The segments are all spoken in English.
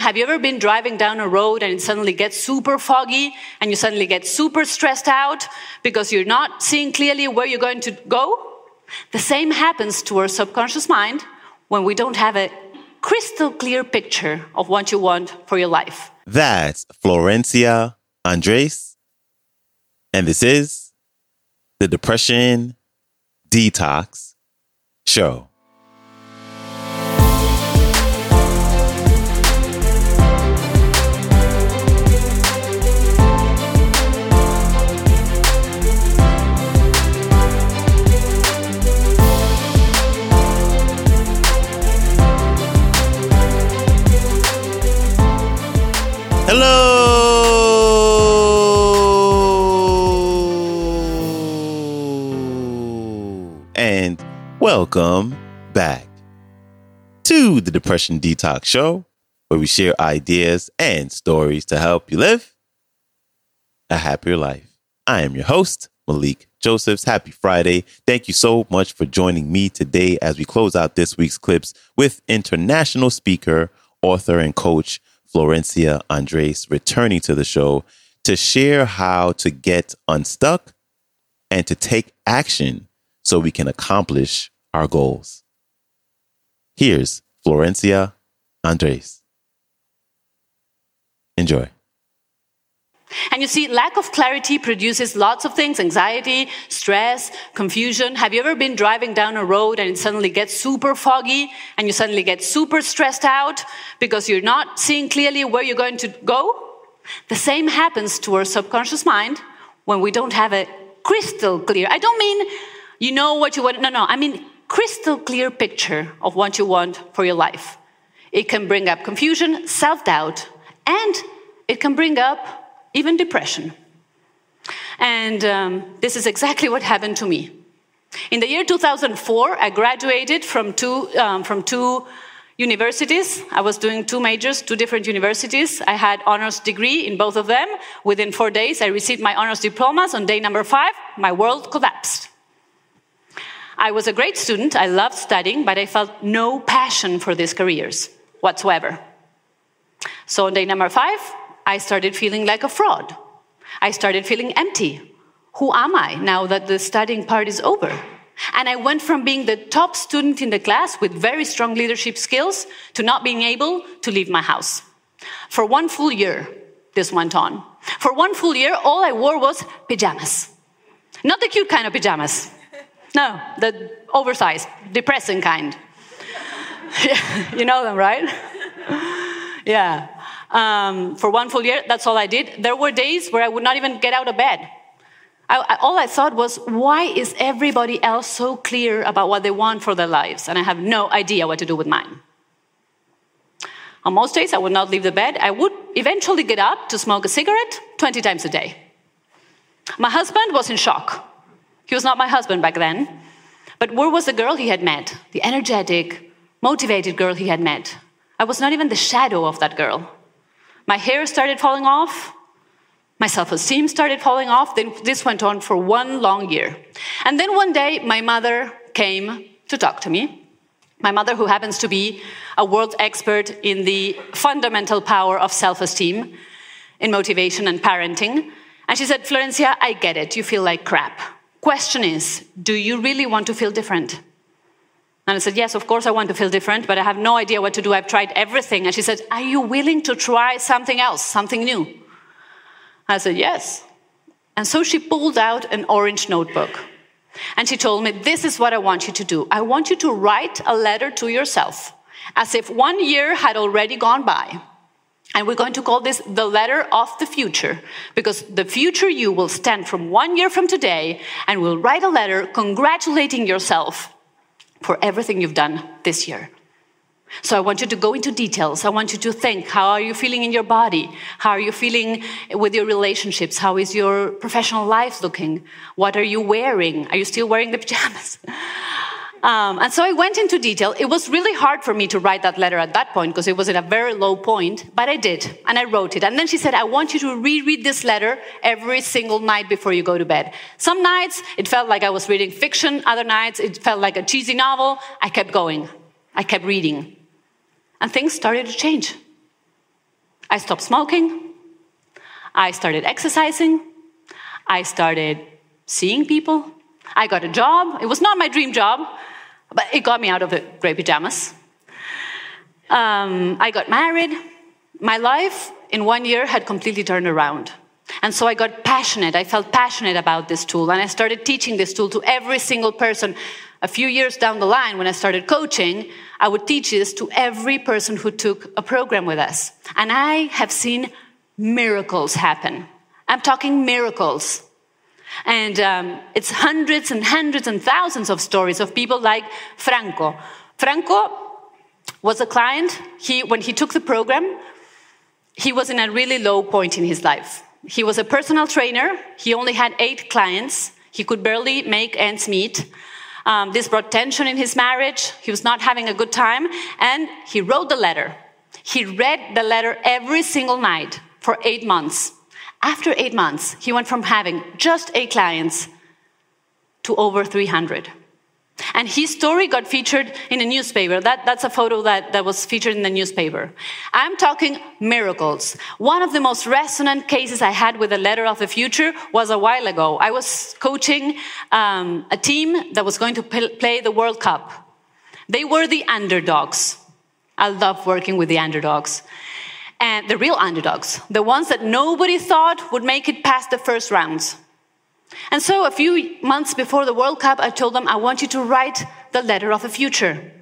Have you ever been driving down a road and it suddenly gets super foggy and you suddenly get super stressed out because you're not seeing clearly where you're going to go? The same happens to our subconscious mind when we don't have a crystal clear picture of what you want for your life. That's Florencia Andres. And this is the Depression Detox Show. Welcome back to the Depression Detox Show, where we share ideas and stories to help you live a happier life. I am your host, Malikee Josephs. Happy Friday. Thank you so much for joining me today as we close out this week's clips with international speaker, author, and coach Florencia Andres returning to the show to share how to get unstuck and to take action so we can accomplish our goals. Here's Florencia Andres. Enjoy. And you see, lack of clarity produces lots of things anxiety, stress, confusion. Have you ever been driving down a road and it suddenly gets super foggy and you suddenly get super stressed out because you're not seeing clearly where you're going to go? The same happens to our subconscious mind when we don't have a crystal clear. I don't mean you know what you want. No, no. I mean crystal clear picture of what you want for your life. It can bring up confusion, self doubt, and it can bring up even depression. And um, this is exactly what happened to me. In the year 2004, I graduated from two, um, from two universities. I was doing two majors, two different universities. I had honors degree in both of them. Within four days, I received my honors diplomas. On day number five, my world collapsed. I was a great student. I loved studying, but I felt no passion for these careers whatsoever. So on day number five, I started feeling like a fraud. I started feeling empty. Who am I now that the studying part is over? And I went from being the top student in the class with very strong leadership skills to not being able to leave my house. For one full year, this went on. For one full year, all I wore was pajamas. Not the cute kind of pajamas. No, the oversized, depressing kind. you know them, right? yeah um, for one full year. That's all I did. There were days where I would not even get out of bed. I, I, all I thought was, why is everybody else so clear about what they want for their lives? And I have no idea what to do with mine. On most days, I would not leave the bed. I would eventually get up to smoke a cigarette 20 times a day. My husband was in shock. He was not my husband back then. But where was the girl he had met? The energetic, motivated girl he had met. I was not even the shadow of that girl. My hair started falling off. My self esteem started falling off. Then this went on for one long year. And then one day, my mother came to talk to me. My mother, who happens to be a world expert in the fundamental power of self esteem, in motivation and parenting. And she said, Florencia, I get it. You feel like crap. Question is, do you really want to feel different? And I said, Yes, of course I want to feel different, but I have no idea what to do. I've tried everything. And she said, Are you willing to try something else, something new? I said, Yes. And so she pulled out an orange notebook. And she told me, This is what I want you to do. I want you to write a letter to yourself as if one year had already gone by. And we're going to call this the letter of the future because the future you will stand from one year from today and will write a letter congratulating yourself for everything you've done this year. So I want you to go into details. I want you to think how are you feeling in your body? How are you feeling with your relationships? How is your professional life looking? What are you wearing? Are you still wearing the pajamas? Um, and so I went into detail. It was really hard for me to write that letter at that point because it was at a very low point, but I did, and I wrote it. And then she said, I want you to reread this letter every single night before you go to bed. Some nights it felt like I was reading fiction, other nights it felt like a cheesy novel. I kept going, I kept reading. And things started to change. I stopped smoking. I started exercising. I started seeing people. I got a job. It was not my dream job, but it got me out of the gray pajamas. Um, I got married. My life in one year had completely turned around. And so I got passionate. I felt passionate about this tool. And I started teaching this tool to every single person. A few years down the line, when I started coaching, I would teach this to every person who took a program with us. And I have seen miracles happen. I'm talking miracles. And um, it's hundreds and hundreds and thousands of stories of people like Franco. Franco was a client. He, when he took the program, he was in a really low point in his life. He was a personal trainer. He only had eight clients. He could barely make ends meet. Um, this brought tension in his marriage. He was not having a good time. And he wrote the letter. He read the letter every single night for eight months. After eight months, he went from having just eight clients to over 300. And his story got featured in a newspaper. That, that's a photo that, that was featured in the newspaper. I'm talking miracles. One of the most resonant cases I had with the letter of the future was a while ago. I was coaching um, a team that was going to play the World Cup. They were the underdogs. I love working with the underdogs. And the real underdogs, the ones that nobody thought would make it past the first rounds. And so a few months before the World Cup, I told them, I want you to write the letter of the future.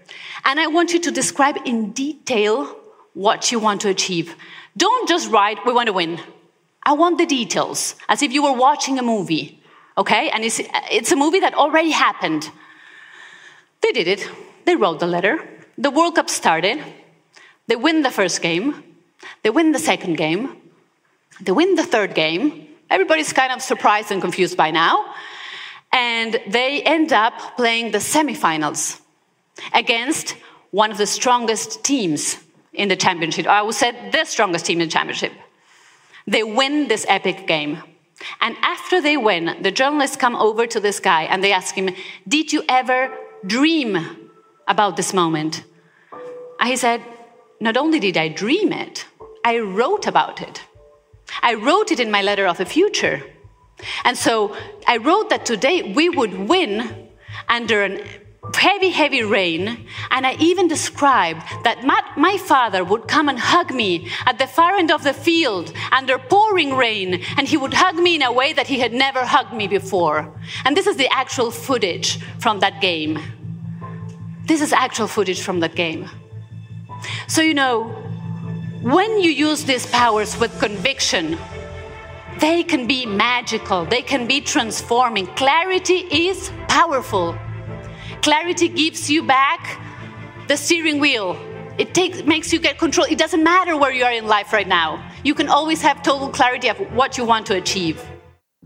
And I want you to describe in detail what you want to achieve. Don't just write, we want to win. I want the details, as if you were watching a movie. Okay? And it's, it's a movie that already happened. They did it. They wrote the letter. The World Cup started. They win the first game. They win the second game. They win the third game. Everybody's kind of surprised and confused by now. And they end up playing the semifinals against one of the strongest teams in the championship. I would say the strongest team in the championship. They win this epic game. And after they win, the journalists come over to this guy and they ask him, Did you ever dream about this moment? And he said, Not only did I dream it, I wrote about it. I wrote it in my letter of the future. And so I wrote that today we would win under a heavy, heavy rain. And I even described that my, my, father would come and hug me at the far end of the field under pouring rain. And he would hug me in a way that he had never hugged me before. And this is the actual footage from that game. This is actual footage from that game. So, you know, when you use these powers with conviction, they can be magical, they can be transforming. Clarity is powerful. Clarity gives you back the steering wheel. It takes, makes you get control. It doesn't matter where you are in life right now. You can always have total clarity of what you want to achieve.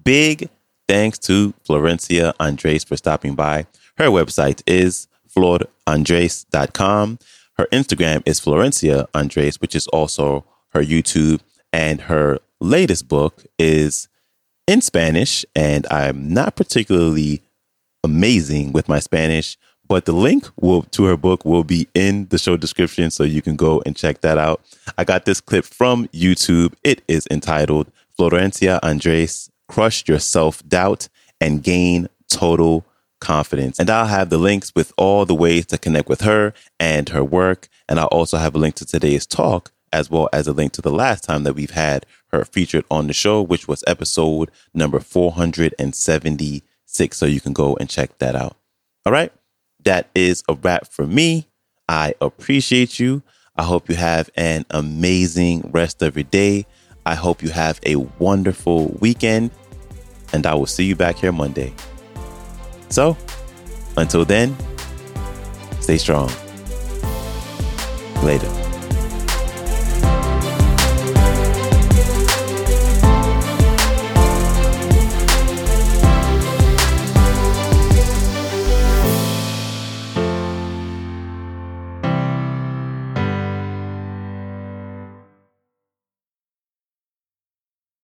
Big thanks to Florencia Andres for stopping by. Her website is florandres.com. Her Instagram is Florencia Andres, which is also her YouTube. And her latest book is in Spanish. And I'm not particularly amazing with my Spanish, but the link will, to her book will be in the show description. So you can go and check that out. I got this clip from YouTube. It is entitled Florencia Andres Crush Your Self Doubt and Gain Total confidence. And I'll have the links with all the ways to connect with her and her work. And I'll also have a link to today's talk, as well as a link to the last time that we've had her featured on the show, which was episode number 476. So you can go and check that out. All right. That is a wrap for me. I appreciate you. I hope you have an amazing rest of your day. I hope you have a wonderful weekend. And I will see you back here Monday. So, until then, stay strong. Later.